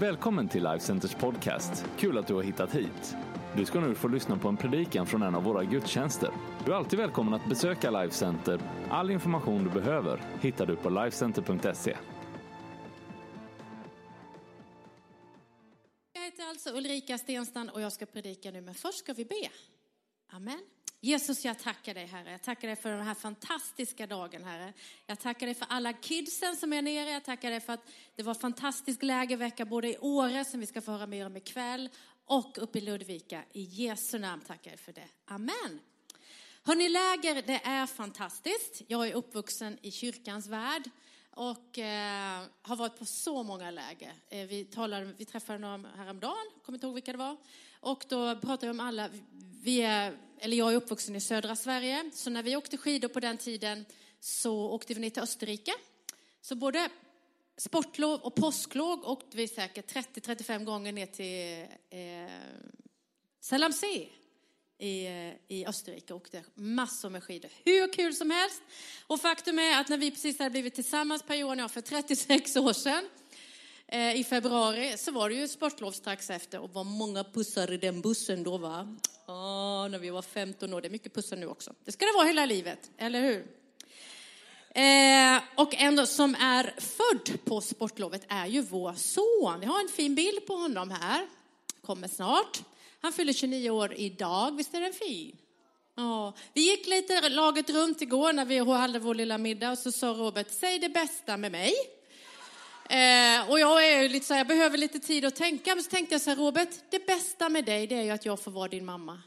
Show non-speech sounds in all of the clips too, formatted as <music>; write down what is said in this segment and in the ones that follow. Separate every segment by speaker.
Speaker 1: Välkommen till Life Centers podcast. Kul att du har hittat hit. Du ska nu få lyssna på en predikan från en av våra gudstjänster. Du är alltid välkommen att besöka Life Center. All information du behöver hittar du på lifecenter.se.
Speaker 2: Jag heter alltså Ulrika Stenstam och jag ska predika nu, men först ska vi be. Amen. Jesus, jag tackar dig Herre. Jag tackar dig för den här fantastiska dagen Herre. Jag tackar dig för alla kidsen som är nere. Jag tackar dig för att det var fantastisk lägervecka både i Åre, som vi ska få höra mer om ikväll, och uppe i Ludvika. I Jesu namn tackar jag för det. Amen. Hörni, läger, det är fantastiskt. Jag är uppvuxen i kyrkans värld och eh, har varit på så många läger. Eh, vi, talade, vi träffade några häromdagen, kommer inte ihåg vilka det var. Och då pratar jag om alla, vi är, eller jag är uppvuxen i södra Sverige, så när vi åkte skidor på den tiden så åkte vi ner till Österrike. Så både sportlov och påsklov åkte vi säkert 30-35 gånger ner till eh, Salamsee i, i Österrike och åkte massor med skidor. Hur kul som helst. Och faktum är att när vi precis hade blivit tillsammans Per Johan och jag för 36 år sedan Eh, i februari så var det ju sportlov strax efter och var många pussar i den bussen då va? Ja, när vi var 15 år. Det är mycket pussar nu också. Det ska det vara hela livet, eller hur? Eh, och en som är född på sportlovet är ju vår son. Vi har en fin bild på honom här. Kommer snart. Han fyller 29 år idag. Visst är den fin? Ja, vi gick lite laget runt igår när vi hade vår lilla middag och så sa Robert, säg det bästa med mig. Eh, och jag är lite så här, jag behöver lite tid att tänka. Men så tänkte jag så här, Robert, det bästa med dig det är ju att jag får vara din mamma.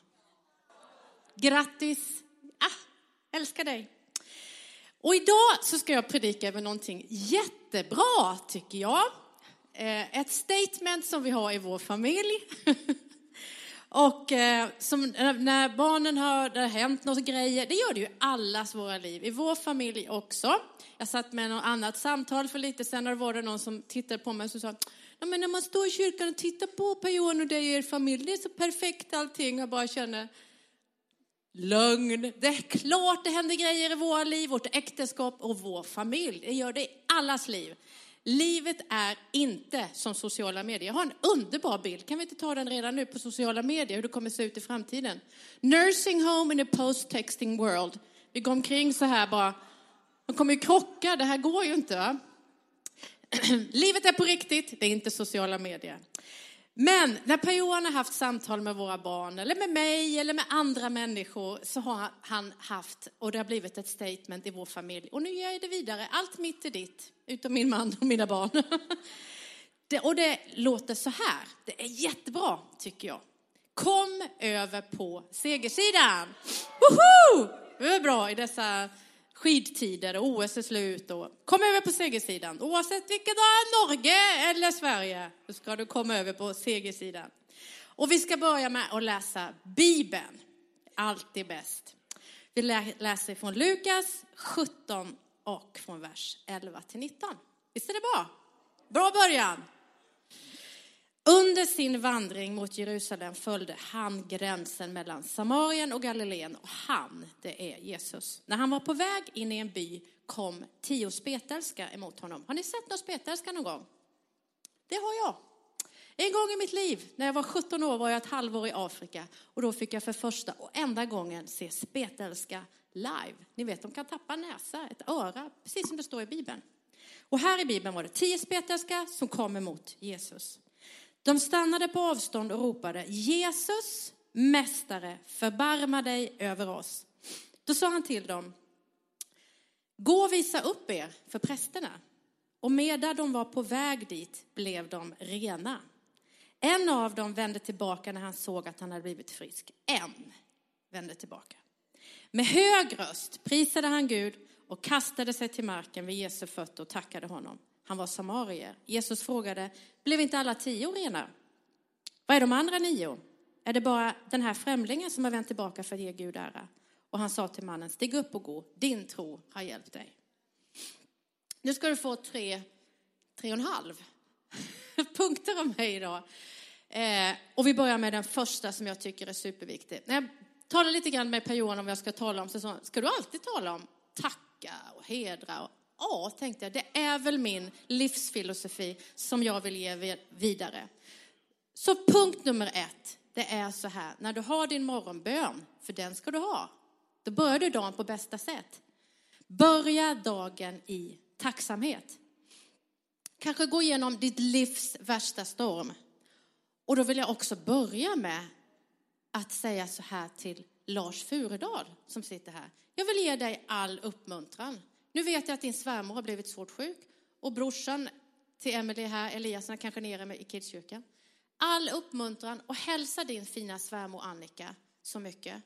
Speaker 2: Grattis! Ah, älskar dig. Och idag så ska jag predika över någonting jättebra, tycker jag. Eh, ett statement som vi har i vår familj. <laughs> Och eh, som, när barnen har, det har hänt något grejer, det gör det ju i allas våra liv, i vår familj också. Jag satt med något annat samtal för lite sedan och då var det någon som tittade på mig och sa, ja, men när man står i kyrkan och tittar på Per Johan och dig och er familj, det är så perfekt allting. Jag bara känner, lögn. Det är klart det händer grejer i våra liv, vårt äktenskap och vår familj. Det gör det i allas liv. Livet är inte som sociala medier. Jag har en underbar bild. Kan vi inte ta den redan nu på sociala medier, hur det kommer se ut i framtiden? Nursing home in a post-texting world. Vi går omkring så här bara. De kommer ju krocka, det här går ju inte. Va? <clears throat> Livet är på riktigt, det är inte sociala medier. Men när Per-Johan har haft samtal med våra barn, eller med mig, eller med andra människor, så har han haft, och det har blivit ett statement i vår familj. Och nu ger jag det vidare, allt mitt är ditt, utom min man och mina barn. <laughs> Det, och det låter så här, det är jättebra tycker jag. Kom över på segersidan! Woho! Det är bra i dessa skidtider och OS är slut. Och kom över på segersidan. Oavsett vilket det är Norge eller Sverige så ska du komma över på segersidan. Och vi ska börja med att läsa Bibeln. Alltid bäst. Vi läser från Lukas 17 och från vers 11 till 19. Visst är det bra? Bra början. Under sin vandring mot Jerusalem följde han gränsen mellan Samarien och Galileen och han, det är Jesus. När han var på väg in i en by kom tio spetälska emot honom. Har ni sett någon spetälska någon gång? Det har jag. En gång i mitt liv, när jag var 17 år, var jag ett halvår i Afrika och då fick jag för första och enda gången se spetälska live. Ni vet, de kan tappa en näsa, ett öra, precis som det står i Bibeln. Och här i Bibeln var det tio spetälska som kom emot Jesus. De stannade på avstånd och ropade Jesus, mästare, förbarma dig över oss. Då sa han till dem, gå och visa upp er för prästerna. Och medan de var på väg dit blev de rena. En av dem vände tillbaka när han såg att han hade blivit frisk. En vände tillbaka. Med hög röst prisade han Gud och kastade sig till marken vid Jesu fötter och tackade honom. Han var samarier. Jesus frågade, blev inte alla tio rena? Vad är de andra nio? Är det bara den här främlingen som har vänt tillbaka för att ge Gud ära? Och han sa till mannen, stig upp och gå, din tro har hjälpt dig. Nu ska du få tre, tre och en halv <laughs> punkter om mig idag. Eh, och vi börjar med den första som jag tycker är superviktig. När jag talar lite grann med Per Johan om vad jag ska tala om, så sa ska du alltid tala om tacka och hedra och ja, tänkte jag, det är väl min livsfilosofi som jag vill ge vidare. Så punkt nummer ett, det är så här, när du har din morgonbön, för den ska du ha, då börjar du dagen på bästa sätt. Börja dagen i tacksamhet. Kanske gå igenom ditt livs värsta storm. Och då vill jag också börja med att säga så här till Lars Furedal som sitter här. Jag vill ge dig all uppmuntran. Nu vet jag att din svärmor har blivit svårt sjuk och brorsan till Emelie här, Eliasson, kanske nere i Kidskyrkan. All uppmuntran och hälsa din fina svärmor Annika så mycket.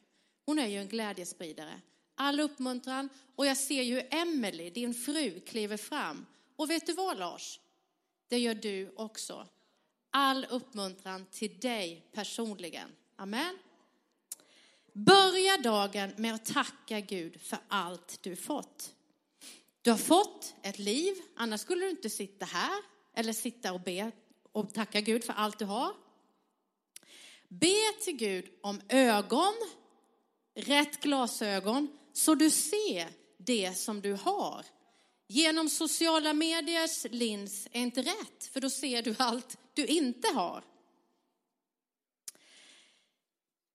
Speaker 2: Hon är ju en glädjespridare. All uppmuntran och jag ser ju Emelie, din fru, kliver fram. Och vet du vad Lars? Det gör du också. All uppmuntran till dig personligen. Amen. Börja dagen med att tacka Gud för allt du fått. Du har fått ett liv, annars skulle du inte sitta här eller sitta och be och tacka Gud för allt du har. Be till Gud om ögon, rätt glasögon, så du ser det som du har. Genom sociala mediers lins är inte rätt, för då ser du allt du inte har.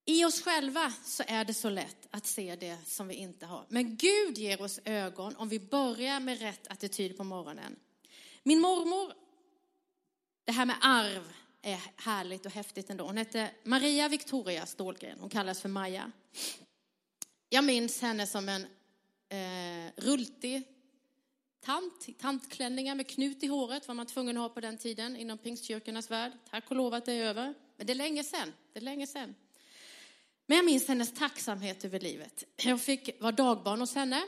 Speaker 2: I oss själva så är det så lätt att se det som vi inte har. Men Gud ger oss ögon om vi börjar med rätt attityd på morgonen. Min mormor, det här med arv är härligt och häftigt ändå. Hon hette Maria Victoria Stålgren, hon kallas för Maja. Jag minns henne som en eh, rultig tant, tantklänningar med knut i håret var man tvungen att ha på den tiden inom pingstkyrkornas värld. Tack och lov att det är över. Men det är länge sedan. Det är länge sedan. Men jag minns hennes tacksamhet över livet. Jag fick vara dagbarn hos henne.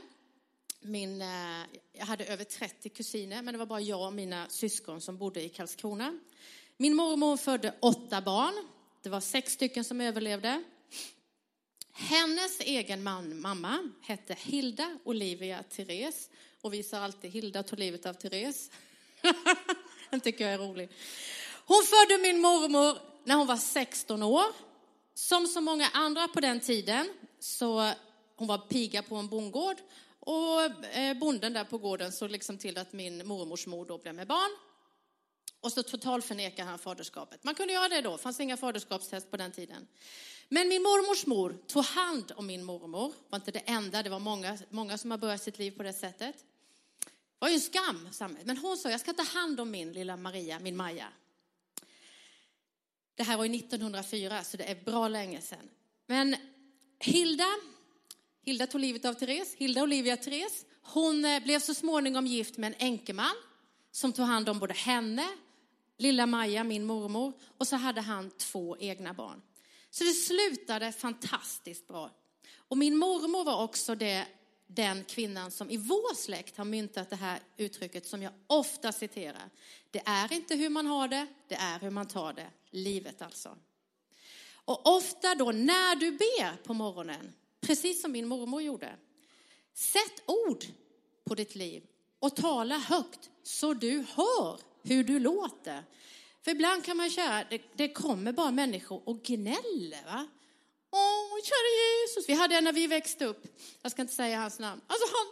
Speaker 2: Min, eh, jag hade över 30 kusiner, men det var bara jag och mina syskon som bodde i Karlskrona. Min mormor födde åtta barn. Det var sex stycken som överlevde. Hennes egen man, mamma hette Hilda Olivia Therese. Och vi sa alltid Hilda tog livet av Therese. <laughs> Den tycker jag är rolig. Hon födde min mormor när hon var 16 år. Som så många andra på den tiden, så hon var piga på en bondgård och eh, bonden där på gården såg liksom till att min mormors mor då blev med barn. Och så totalförnekar han faderskapet. Man kunde göra det då, det fanns inga faderskapstest på den tiden. Men min mormors mor tog hand om min mormor. Det var inte det enda, det var många, många som har börjat sitt liv på det sättet. Det var ju en skam, men hon sa, jag ska ta hand om min lilla Maria, min Maja. Det här var ju 1904, så det är bra länge sedan. Men Hilda, Hilda tog livet av Therese, Hilda Olivia Therese, hon eh, blev så småningom gift med en enkeman som tog hand om både henne, lilla Maja, min mormor, och så hade han två egna barn. Så det slutade fantastiskt bra. Och min mormor var också det, den kvinnan som i vår släkt har myntat det här uttrycket som jag ofta citerar. Det är inte hur man har det, det är hur man tar det. Livet alltså. Och ofta då när du ber på morgonen, precis som min mormor gjorde, sätt ord på ditt liv och tala högt så du hör hur du låter. För ibland kan man köra, det, det kommer bara människor och gnäller. Va? Åh, kära Jesus. Vi hade en när vi växte upp, jag ska inte säga hans namn. Alltså han,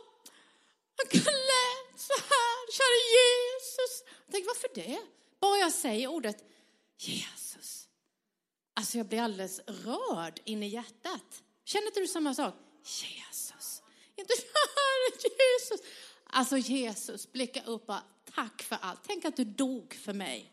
Speaker 2: han klät så här, kära Jesus. Jag tänkte, varför det? Bara jag säger ordet Jesus. Alltså jag blir alldeles rörd in i hjärtat. Känner inte du samma sak? Jesus. Inte <laughs> Jesus. Alltså Jesus, blicka upp och tack för allt. Tänk att du dog för mig.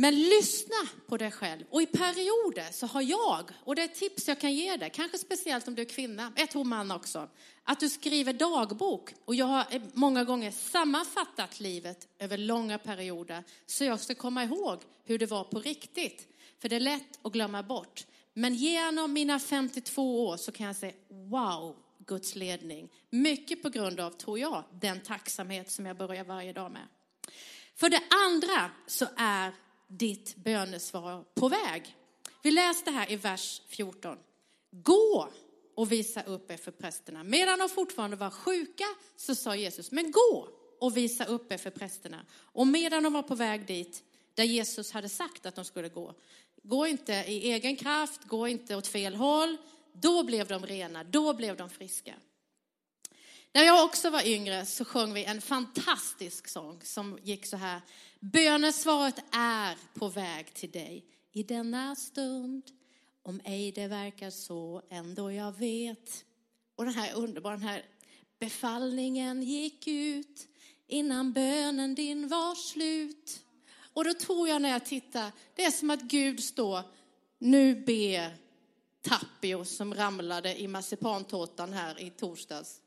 Speaker 2: Men lyssna på dig själv. Och i perioder så har jag, och det är ett tips jag kan ge dig, kanske speciellt om du är kvinna, jag tror man också, att du skriver dagbok. Och jag har många gånger sammanfattat livet över långa perioder så jag ska komma ihåg hur det var på riktigt. För det är lätt att glömma bort. Men genom mina 52 år så kan jag säga wow, Guds ledning. Mycket på grund av, tror jag, den tacksamhet som jag börjar varje dag med. För det andra så är ditt bönesvar på väg. Vi läste här i vers 14. Gå och visa upp er för prästerna. Medan de fortfarande var sjuka så sa Jesus, men gå och visa upp er för prästerna. Och medan de var på väg dit, där Jesus hade sagt att de skulle gå, gå inte i egen kraft, gå inte åt fel håll, då blev de rena, då blev de friska. När jag också var yngre så sjöng vi en fantastisk sång som gick så här. Bönesvaret är på väg till dig i denna stund. Om ej det verkar så, ändå jag vet. Och den här underbara, den här befallningen gick ut innan bönen din var slut. Och då tror jag när jag tittar, det är som att Gud står, nu ber Tapio som ramlade i marsipantårtan här i torsdags.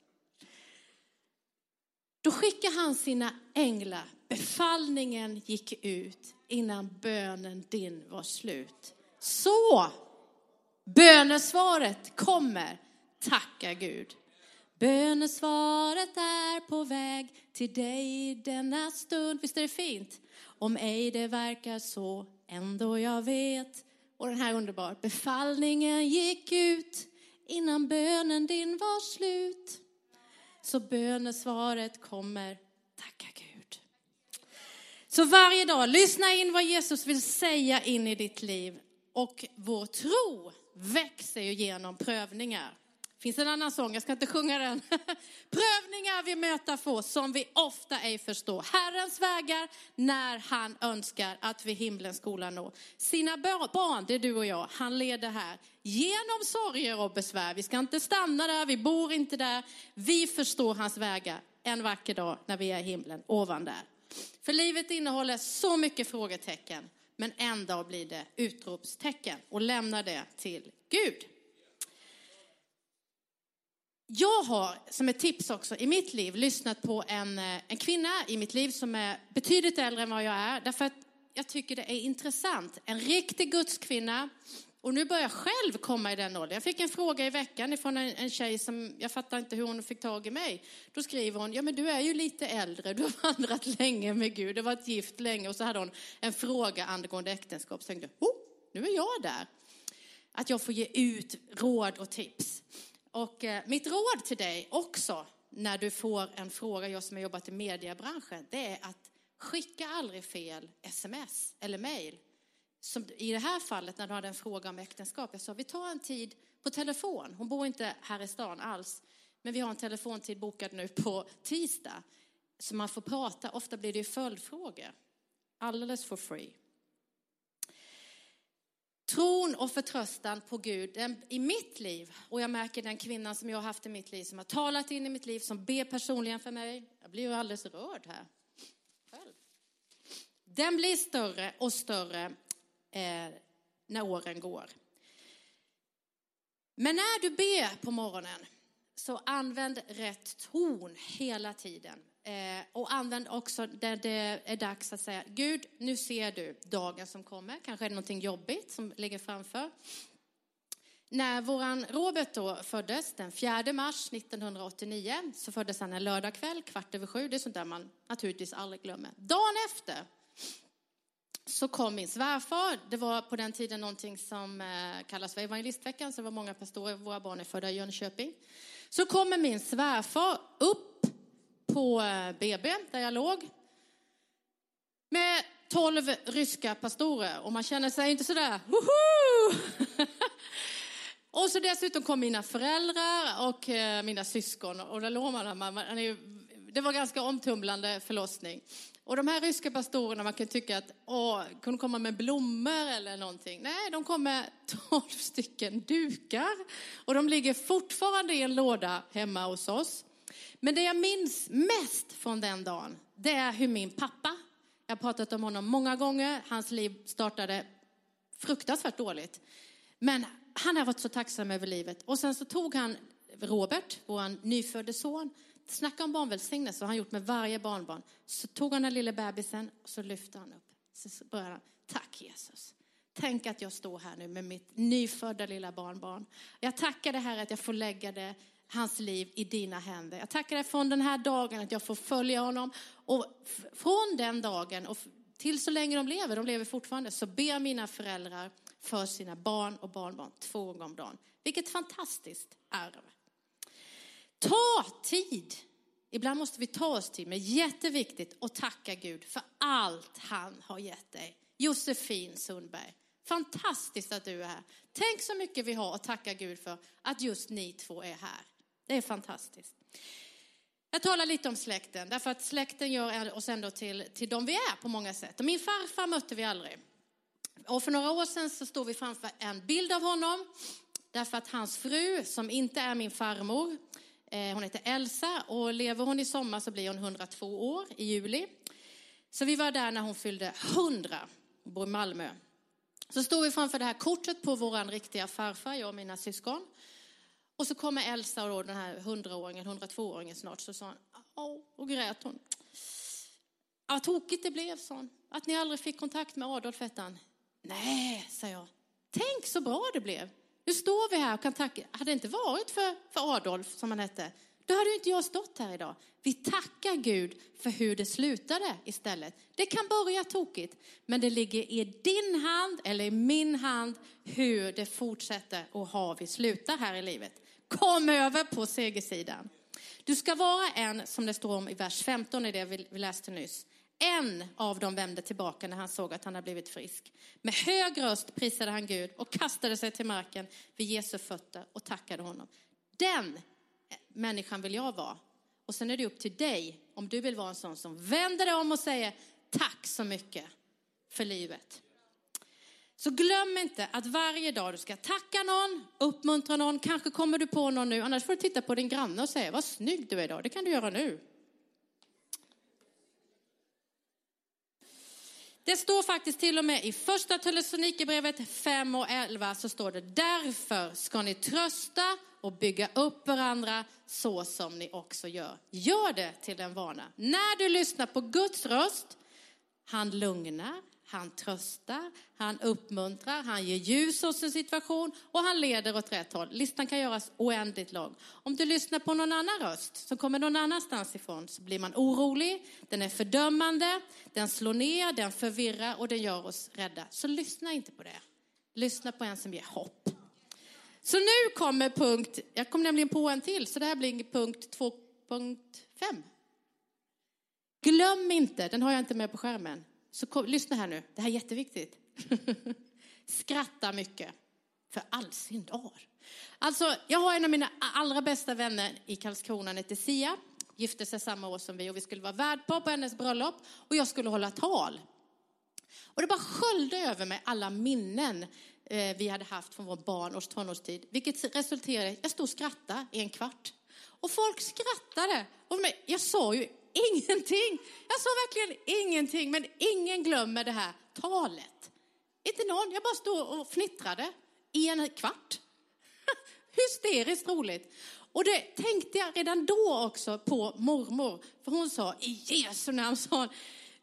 Speaker 2: Då skickar han sina änglar. Befallningen gick ut innan bönen din var slut. Så bönesvaret kommer. Tacka Gud. Bönesvaret är på väg till dig denna stund. Visst är det fint? Om ej det verkar så, ändå jag vet. Och den här underbar. Befallningen gick ut innan bönen din var slut. Så bönesvaret kommer. Tacka Gud. Så varje dag, lyssna in vad Jesus vill säga in i ditt liv. Och vår tro växer ju genom prövningar finns en annan sång, jag ska inte sjunga den. <laughs> Prövningar vi möta få som vi ofta ej förstår. Herrens vägar när han önskar att vi himlens skola nå. Sina barn, det är du och jag, han leder här genom sorger och besvär. Vi ska inte stanna där, vi bor inte där. Vi förstår hans vägar en vacker dag när vi är i himlen, ovan där. För livet innehåller så mycket frågetecken, men en dag blir det utropstecken och lämna det till Gud. Jag har som ett tips också i mitt liv lyssnat på en, eh, en kvinna i mitt liv som är betydligt äldre än vad jag är. Därför att jag tycker det är intressant. En riktig gudskvinna. Och nu börjar jag själv komma i den åldern. Jag fick en fråga i veckan från en, en tjej som, jag fattar inte hur hon fick tag i mig. Då skriver hon, ja men du är ju lite äldre, du har <laughs> vandrat länge med Gud, du har varit gift länge. Och så hade hon en fråga angående äktenskap. Så tänkte jag, oh, nu är jag där. Att jag får ge ut råd och tips. Och eh, mitt råd till dig också när du får en fråga, jag som har jobbat i mediebranschen, det är att skicka aldrig fel sms eller mejl. Som I det här fallet när du hade en fråga om äktenskap, jag sa vi tar en tid på telefon. Hon bor inte här i stan alls, men vi har en telefontid bokad nu på tisdag. Så man får prata, ofta blir det ju följdfrågor. Alldeles for free. Tron och förtröstan på Gud den, i mitt liv, och jag märker den kvinnan som jag har haft i mitt liv, som har talat in i mitt liv, som ber personligen för mig. Jag blir ju alldeles rörd här. Själv. Den blir större och större eh, när åren går. Men när du ber på morgonen, så använd rätt ton hela tiden. Eh, och använd också där det är dags att säga, Gud, nu ser du dagen som kommer. Kanske är det någonting jobbigt som ligger framför. När våran Robert då föddes, den 4 mars 1989, så föddes han en lördagkväll, kvart över sju. Det är sånt där man naturligtvis aldrig glömmer. Dagen efter så kom min svärfar. Det var på den tiden någonting som eh, kallas för evangelistveckan, så det var många pastorer, våra barn är födda i Jönköping. Så kommer min svärfar upp på eh, BB där jag låg. Med tolv ryska pastorer och man känner sig inte sådär, woho! <laughs> och så dessutom kom mina föräldrar och eh, mina syskon och där låg man, man, man det var ganska omtumlande förlossning. Och de här ryska pastorerna, man kan tycka att, åh, kunde komma med blommor eller någonting. Nej, de kom med <laughs> tolv stycken dukar. Och de ligger fortfarande i en låda hemma hos oss. Men det jag minns mest från den dagen, det är hur min pappa, jag har pratat om honom många gånger, hans liv startade fruktansvärt dåligt. Men han har varit så tacksam över livet. Och sen så tog han Robert, vår nyfödde son, snacka om barnvälsignelse, har han gjort med varje barnbarn. Så tog han den lilla bebisen och så lyfte han upp. Så började han, tack Jesus. Tänk att jag står här nu med mitt nyfödda lilla barnbarn. Jag tackar det här att jag får lägga det hans liv i dina händer. Jag tackar dig från den här dagen att jag får följa honom. Och från den dagen och till så länge de lever, de lever fortfarande, så ber mina föräldrar för sina barn och barnbarn två gånger om dagen. Vilket fantastiskt arv. Ta tid. Ibland måste vi ta oss tid, men jätteviktigt att tacka Gud för allt han har gett dig. Josefin Sundberg, fantastiskt att du är här. Tänk så mycket vi har att tacka Gud för att just ni två är här. Det är fantastiskt. Jag talar lite om släkten, därför att släkten gör oss ändå till, till de vi är på många sätt. Och min farfar mötte vi aldrig. Och för några år sedan så stod vi framför en bild av honom, därför att hans fru, som inte är min farmor, eh, hon heter Elsa och lever hon i sommar så blir hon 102 år i juli. Så vi var där när hon fyllde 100, hon bor i Malmö. Så stod vi framför det här kortet på våran riktiga farfar, jag och mina syskon. Och så kommer Elsa, och då, den här 100-åringen, 102-åringen snart, så sa hon, Åh, och grät hon. Vad tokigt det blev, sa hon. Att ni aldrig fick kontakt med Adolf, hette han. Nej, sa jag. Tänk så bra det blev. Nu står vi här och kan tacka. Hade det inte varit för, för Adolf, som han hette, då hade inte jag stått här idag. Vi tackar Gud för hur det slutade istället. Det kan börja tokigt, men det ligger i din hand eller i min hand hur det fortsätter och har vi slutar här i livet. Kom över på segersidan. Du ska vara en, som det står om i vers 15 i det vi läste nyss. En av dem vände tillbaka när han såg att han hade blivit frisk. Med hög röst prisade han Gud och kastade sig till marken vid Jesu fötter och tackade honom. Den människan vill jag vara. Och sen är det upp till dig om du vill vara en sån som vänder dig om och säger tack så mycket för livet. Så glöm inte att varje dag du ska tacka någon, uppmuntra någon, kanske kommer du på någon nu, annars får du titta på din granne och säga vad snygg du är idag, det kan du göra nu. Det står faktiskt till och med i första Thessalonikerbrevet 5 och 11 så står det därför ska ni trösta och bygga upp varandra så som ni också gör. Gör det till en vana. När du lyssnar på Guds röst, han lugnar, han tröstar, han uppmuntrar, han ger ljus åt sin situation och han leder åt rätt håll. Listan kan göras oändligt lång. Om du lyssnar på någon annan röst som kommer någon annanstans ifrån så blir man orolig, den är fördömande, den slår ner, den förvirrar och den gör oss rädda. Så lyssna inte på det. Lyssna på en som ger hopp. Så nu kommer punkt, jag kom nämligen på en till, så det här blir punkt 2.5. Glöm inte, den har jag inte med på skärmen. Så kom, lyssna här nu, det här är jätteviktigt. <laughs> Skratta mycket, för all sin dar. Alltså, jag har en av mina allra bästa vänner i Karlskrona, hon heter Sia. Gifte sig samma år som vi och vi skulle vara värdpar på hennes bröllop och jag skulle hålla tal. Och det bara sköljde över mig alla minnen eh, vi hade haft från vår barn och tonårstid. Vilket resulterade i att jag stod och skrattade i en kvart. Och folk skrattade. Och jag sa ju ingenting. Jag sa verkligen ingenting, men ingen glömmer det här talet. Inte någon, jag bara stod och fnittrade i en kvart. <laughs> Hysteriskt roligt. Och det tänkte jag redan då också på mormor, för hon sa i Jesu namn, sa hon,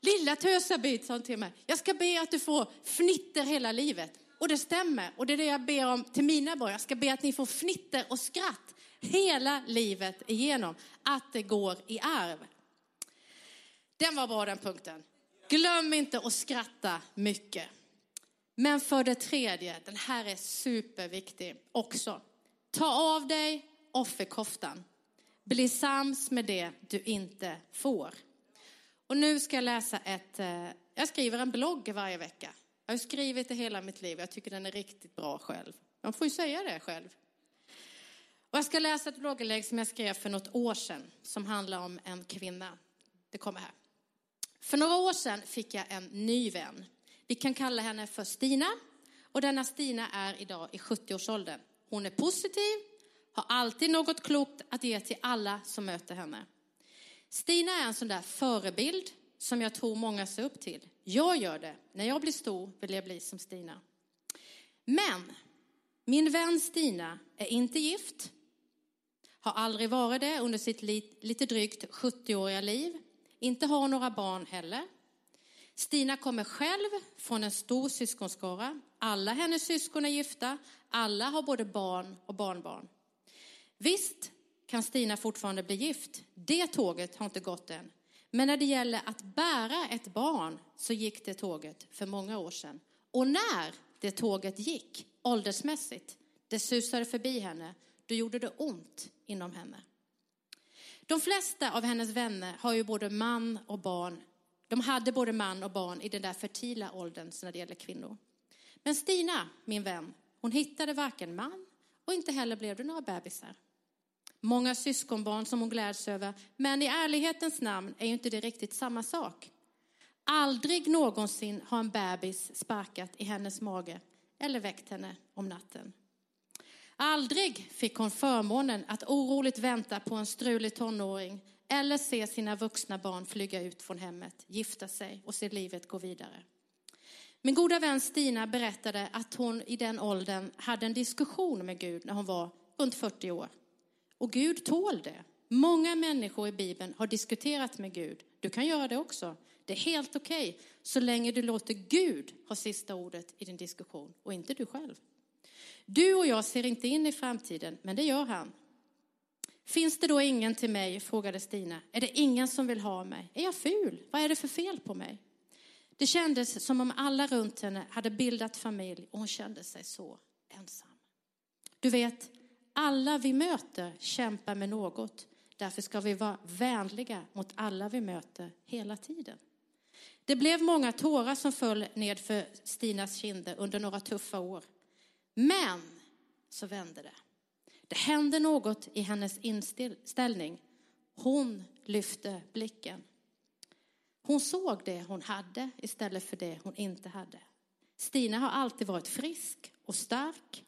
Speaker 2: lilla tösabit, sa hon till mig, jag ska be att du får fnitter hela livet. Och det stämmer, och det är det jag ber om till mina barn, jag ska be att ni får fnitter och skratt hela livet igenom, att det går i arv. Den var bra den punkten. Glöm inte att skratta mycket. Men för det tredje, den här är superviktig också. Ta av dig offerkoftan. Bli sams med det du inte får. Och nu ska jag läsa ett, eh, jag skriver en blogg varje vecka. Jag har skrivit det hela mitt liv, jag tycker den är riktigt bra själv. Man får ju säga det själv. Och jag ska läsa ett blogginlägg som jag skrev för något år sedan som handlar om en kvinna. Det kommer här. För några år sedan fick jag en ny vän. Vi kan kalla henne för Stina. Och denna Stina är idag i 70-årsåldern. Hon är positiv, har alltid något klokt att ge till alla som möter henne. Stina är en sån där förebild som jag tror många ser upp till. Jag gör det. När jag blir stor vill jag bli som Stina. Men min vän Stina är inte gift, har aldrig varit det under sitt lite drygt 70-åriga liv inte har några barn heller. Stina kommer själv från en stor syskonskara. Alla hennes syskon är gifta. Alla har både barn och barnbarn. Visst kan Stina fortfarande bli gift. Det tåget har inte gått än. Men när det gäller att bära ett barn så gick det tåget för många år sedan. Och när det tåget gick åldersmässigt, det susade förbi henne, då gjorde det ont inom henne. De flesta av hennes vänner har ju både man och barn. De hade både man och barn i den där fertila åldern när det gäller kvinnor. Men Stina, min vän, hon hittade varken man och inte heller blev det några bebisar. Många syskonbarn som hon gläds över, men i ärlighetens namn är ju inte det riktigt samma sak. Aldrig någonsin har en bebis sparkat i hennes mage eller väckt henne om natten. Aldrig fick hon förmånen att oroligt vänta på en strulig tonåring eller se sina vuxna barn flyga ut från hemmet, gifta sig och se livet gå vidare. Min goda vän Stina berättade att hon i den åldern hade en diskussion med Gud när hon var runt 40 år. Och Gud tål det. Många människor i Bibeln har diskuterat med Gud. Du kan göra det också. Det är helt okej, okay, så länge du låter Gud ha sista ordet i din diskussion och inte du själv. Du och jag ser inte in i framtiden, men det gör han. Finns det då ingen till mig, frågade Stina. Är det ingen som vill ha mig? Är jag ful? Vad är det för fel på mig? Det kändes som om alla runt henne hade bildat familj och hon kände sig så ensam. Du vet, alla vi möter kämpar med något. Därför ska vi vara vänliga mot alla vi möter hela tiden. Det blev många tårar som föll ned för Stinas kinder under några tuffa år. Men så vände det. Det hände något i hennes inställning. Hon lyfte blicken. Hon såg det hon hade istället för det hon inte hade. Stina har alltid varit frisk och stark.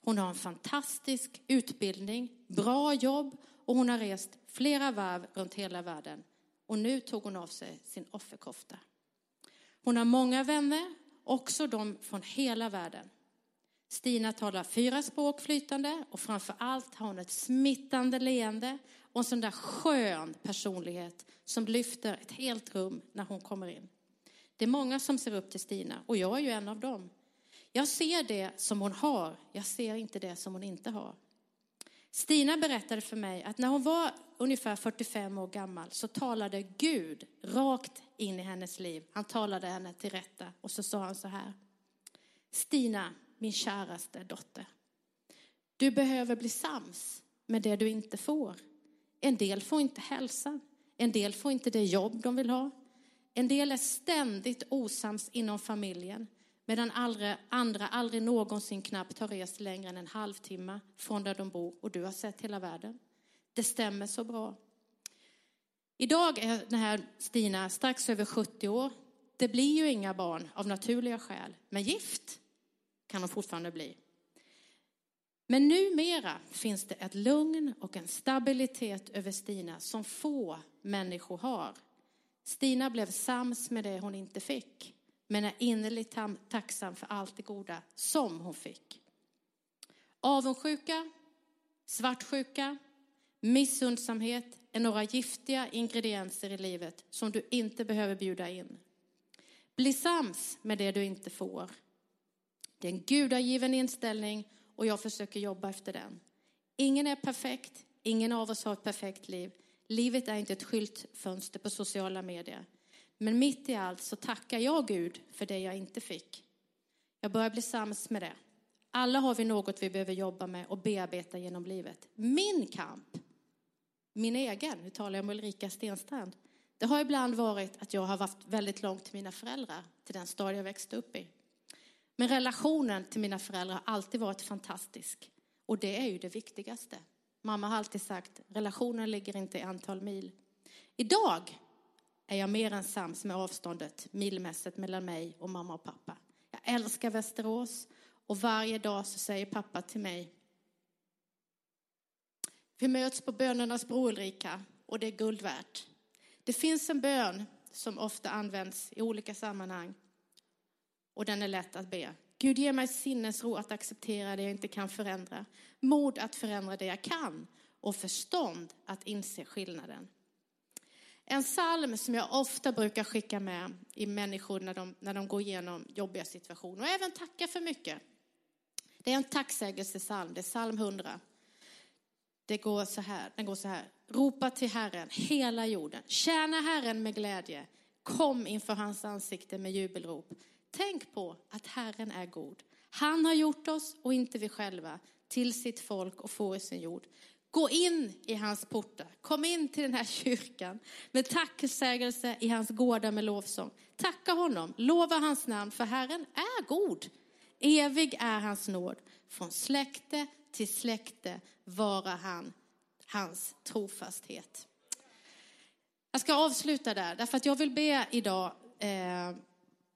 Speaker 2: Hon har en fantastisk utbildning, bra jobb och hon har rest flera varv runt hela världen. Och nu tog hon av sig sin offerkofta. Hon har många vänner, också de från hela världen. Stina talar fyra språk flytande och framför allt har hon ett smittande leende och en sån där skön personlighet som lyfter ett helt rum när hon kommer in. Det är många som ser upp till Stina och jag är ju en av dem. Jag ser det som hon har, jag ser inte det som hon inte har. Stina berättade för mig att när hon var ungefär 45 år gammal så talade Gud rakt in i hennes liv. Han talade henne till rätta och så sa han så här. Stina, min käraste dotter. Du behöver bli sams med det du inte får. En del får inte hälsa. En del får inte det jobb de vill ha. En del är ständigt osams inom familjen medan andra aldrig någonsin knappt har rest längre än en halvtimme från där de bor och du har sett hela världen. Det stämmer så bra. Idag är den här Stina strax över 70 år. Det blir ju inga barn av naturliga skäl, men gift kan de fortfarande bli. Men numera finns det ett lugn och en stabilitet över Stina som få människor har. Stina blev sams med det hon inte fick, men är innerligt tacksam för allt det goda som hon fick. Avundsjuka, svartsjuka, missundsamhet är några giftiga ingredienser i livet som du inte behöver bjuda in. Bli sams med det du inte får. Det är en gudagiven inställning och jag försöker jobba efter den. Ingen är perfekt, ingen av oss har ett perfekt liv. Livet är inte ett skyltfönster på sociala medier. Men mitt i allt så tackar jag Gud för det jag inte fick. Jag börjar bli sams med det. Alla har vi något vi behöver jobba med och bearbeta genom livet. Min kamp, min egen, nu talar jag om Ulrika Stenstrand, det har ibland varit att jag har varit väldigt långt till mina föräldrar, till den stad jag växte upp i. Men relationen till mina föräldrar har alltid varit fantastisk. Och det är ju det viktigaste. Mamma har alltid sagt, relationen ligger inte i antal mil. Idag är jag mer än sams med avståndet milmässigt mellan mig och mamma och pappa. Jag älskar Västerås och varje dag så säger pappa till mig, vi möts på bönernas bro Ulrika och det är guld värt. Det finns en bön som ofta används i olika sammanhang och den är lätt att be. Gud ge mig sinnesro att acceptera det jag inte kan förändra, mod att förändra det jag kan och förstånd att inse skillnaden. En psalm som jag ofta brukar skicka med i människor när de, när de går igenom jobbiga situationer och även tacka för mycket. Det är en tacksägelsesalm, det är psalm 100. Det går så här, den går så här. Ropa till Herren, hela jorden. Tjäna Herren med glädje. Kom inför hans ansikte med jubelrop. Tänk på att Herren är god. Han har gjort oss och inte vi själva till sitt folk och får i sin jord. Gå in i hans portar. Kom in till den här kyrkan med tacksägelse i hans gårdar med lovsång. Tacka honom, lova hans namn, för Herren är god. Evig är hans nåd. Från släkte till släkte vara han hans trofasthet. Jag ska avsluta där, därför att jag vill be idag eh,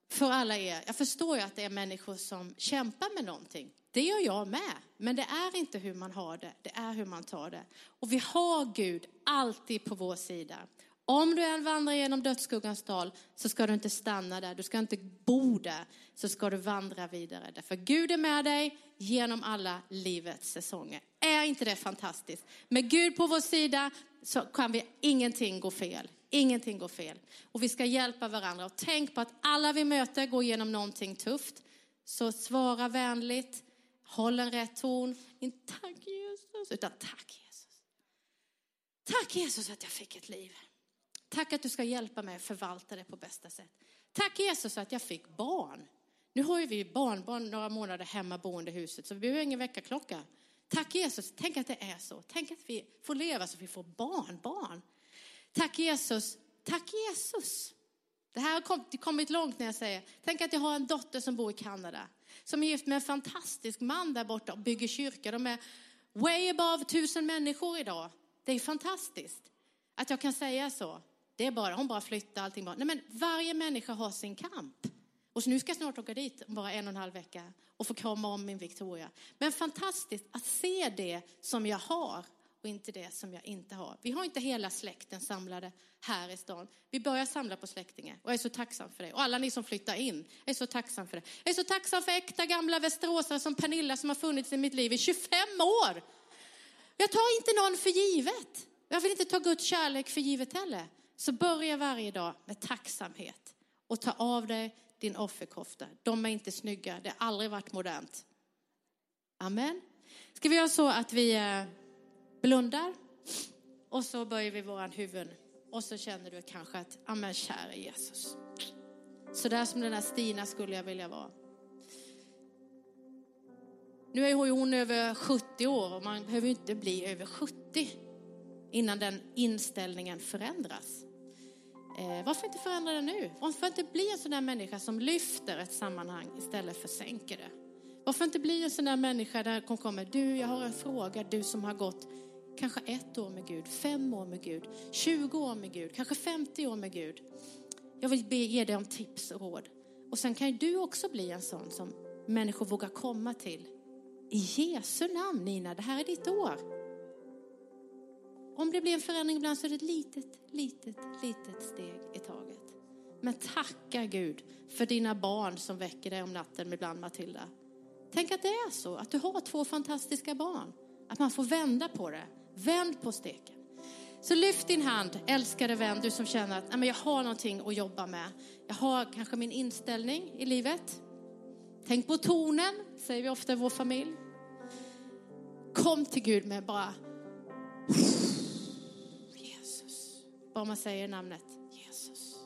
Speaker 2: för alla er. Jag förstår ju att det är människor som kämpar med någonting. Det gör jag med. Men det är inte hur man har det, det är hur man tar det. Och vi har Gud alltid på vår sida. Om du än vandrar genom dödsskuggans dal så ska du inte stanna där, du ska inte bo där, så ska du vandra vidare. Därför Gud är med dig genom alla livets säsonger. Är inte det fantastiskt? Med Gud på vår sida så kan vi ingenting gå fel. Ingenting går fel. Och vi ska hjälpa varandra. Och tänk på att alla vi möter går igenom någonting tufft. Så svara vänligt, håll en rätt ton. Inte tack Jesus, utan tack Jesus. Tack Jesus att jag fick ett liv. Tack att du ska hjälpa mig att förvalta det på bästa sätt. Tack Jesus att jag fick barn. Nu har ju vi barnbarn några månader hemma boende i huset så vi behöver ingen väckarklocka. Tack Jesus, tänk att det är så. Tänk att vi får leva så vi får barnbarn. Tack Jesus, tack Jesus. Det här har kommit långt när jag säger, tänk att jag har en dotter som bor i Kanada. Som är gift med en fantastisk man där borta och bygger kyrka. De är way above tusen människor idag. Det är fantastiskt att jag kan säga så. Det är bara, hon bara flyttar allting bara. Nej men varje människa har sin kamp. Och så nu ska jag snart åka dit, bara en och en halv vecka, och få krama om min Victoria. Men fantastiskt att se det som jag har och inte det som jag inte har. Vi har inte hela släkten samlade här i stan. Vi börjar samla på släktingar och jag är så tacksam för det. Och alla ni som flyttar in, jag är så tacksam för det. Jag är så tacksam för äkta gamla västeråsare som Pernilla som har funnits i mitt liv i 25 år. Jag tar inte någon för givet. Jag vill inte ta Guds kärlek för givet heller. Så börja varje dag med tacksamhet och ta av dig din offerkofta. De är inte snygga, det har aldrig varit modernt. Amen. Ska vi göra så att vi eh, blundar och så böjer vi våran huvud och så känner du kanske att, amen kära Jesus. Så där som den där Stina skulle jag vilja vara. Nu är hon över 70 år och man behöver inte bli över 70 innan den inställningen förändras. Eh, varför inte förändra det nu? Varför inte bli en sån där människa som lyfter ett sammanhang istället för sänker det? Varför inte bli en sån där människa där hon kommer, du jag har en fråga, du som har gått kanske ett år med Gud, fem år med Gud, 20 år med Gud, kanske 50 år med Gud. Jag vill be, ge dig om tips och råd. Och sen kan ju du också bli en sån som människor vågar komma till. I Jesu namn Nina, det här är ditt år. Om det blir en förändring ibland så är det ett litet, litet, litet steg i taget. Men tacka Gud för dina barn som väcker dig om natten ibland Matilda. Tänk att det är så, att du har två fantastiska barn. Att man får vända på det. Vänd på steken. Så lyft din hand, älskade vän, du som känner att jag har någonting att jobba med. Jag har kanske min inställning i livet. Tänk på tonen, säger vi ofta i vår familj. Kom till Gud med bara Jesus. Bara man säger namnet Jesus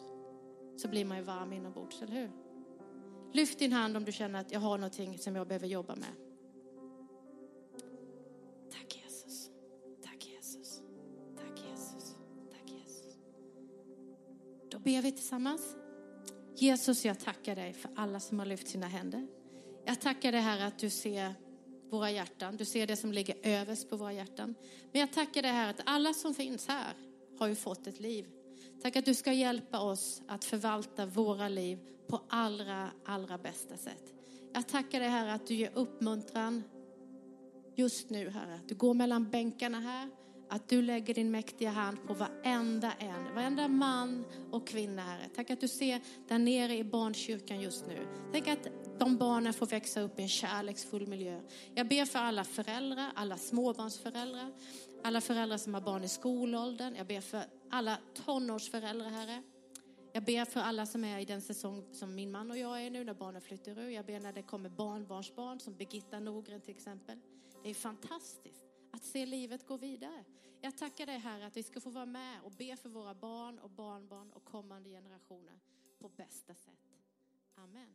Speaker 2: så blir man ju varm inombords, eller hur? Lyft din hand om du känner att jag har någonting som jag behöver jobba med. Då ber vi tillsammans. Jesus, jag tackar dig för alla som har lyft sina händer. Jag tackar dig här att du ser våra hjärtan. Du ser det som ligger överst på våra hjärtan. Men jag tackar dig här att alla som finns här har ju fått ett liv. Tack att du ska hjälpa oss att förvalta våra liv på allra, allra bästa sätt. Jag tackar dig här att du ger uppmuntran just nu Herre. Du går mellan bänkarna här. Att du lägger din mäktiga hand på varenda en, varenda man och kvinna Herre. Tack att du ser där nere i barnkyrkan just nu. Tänk att de barnen får växa upp i en kärleksfull miljö. Jag ber för alla föräldrar, alla småbarnsföräldrar, alla föräldrar som har barn i skolåldern. Jag ber för alla tonårsföräldrar, Herre. Jag ber för alla som är i den säsong som min man och jag är nu när barnen flyttar ur. Jag ber när det kommer barnbarnsbarn som Birgitta Norgren till exempel. Det är fantastiskt att se livet gå vidare. Jag tackar dig Herre att vi ska få vara med och be för våra barn och barnbarn och kommande generationer på bästa sätt. Amen.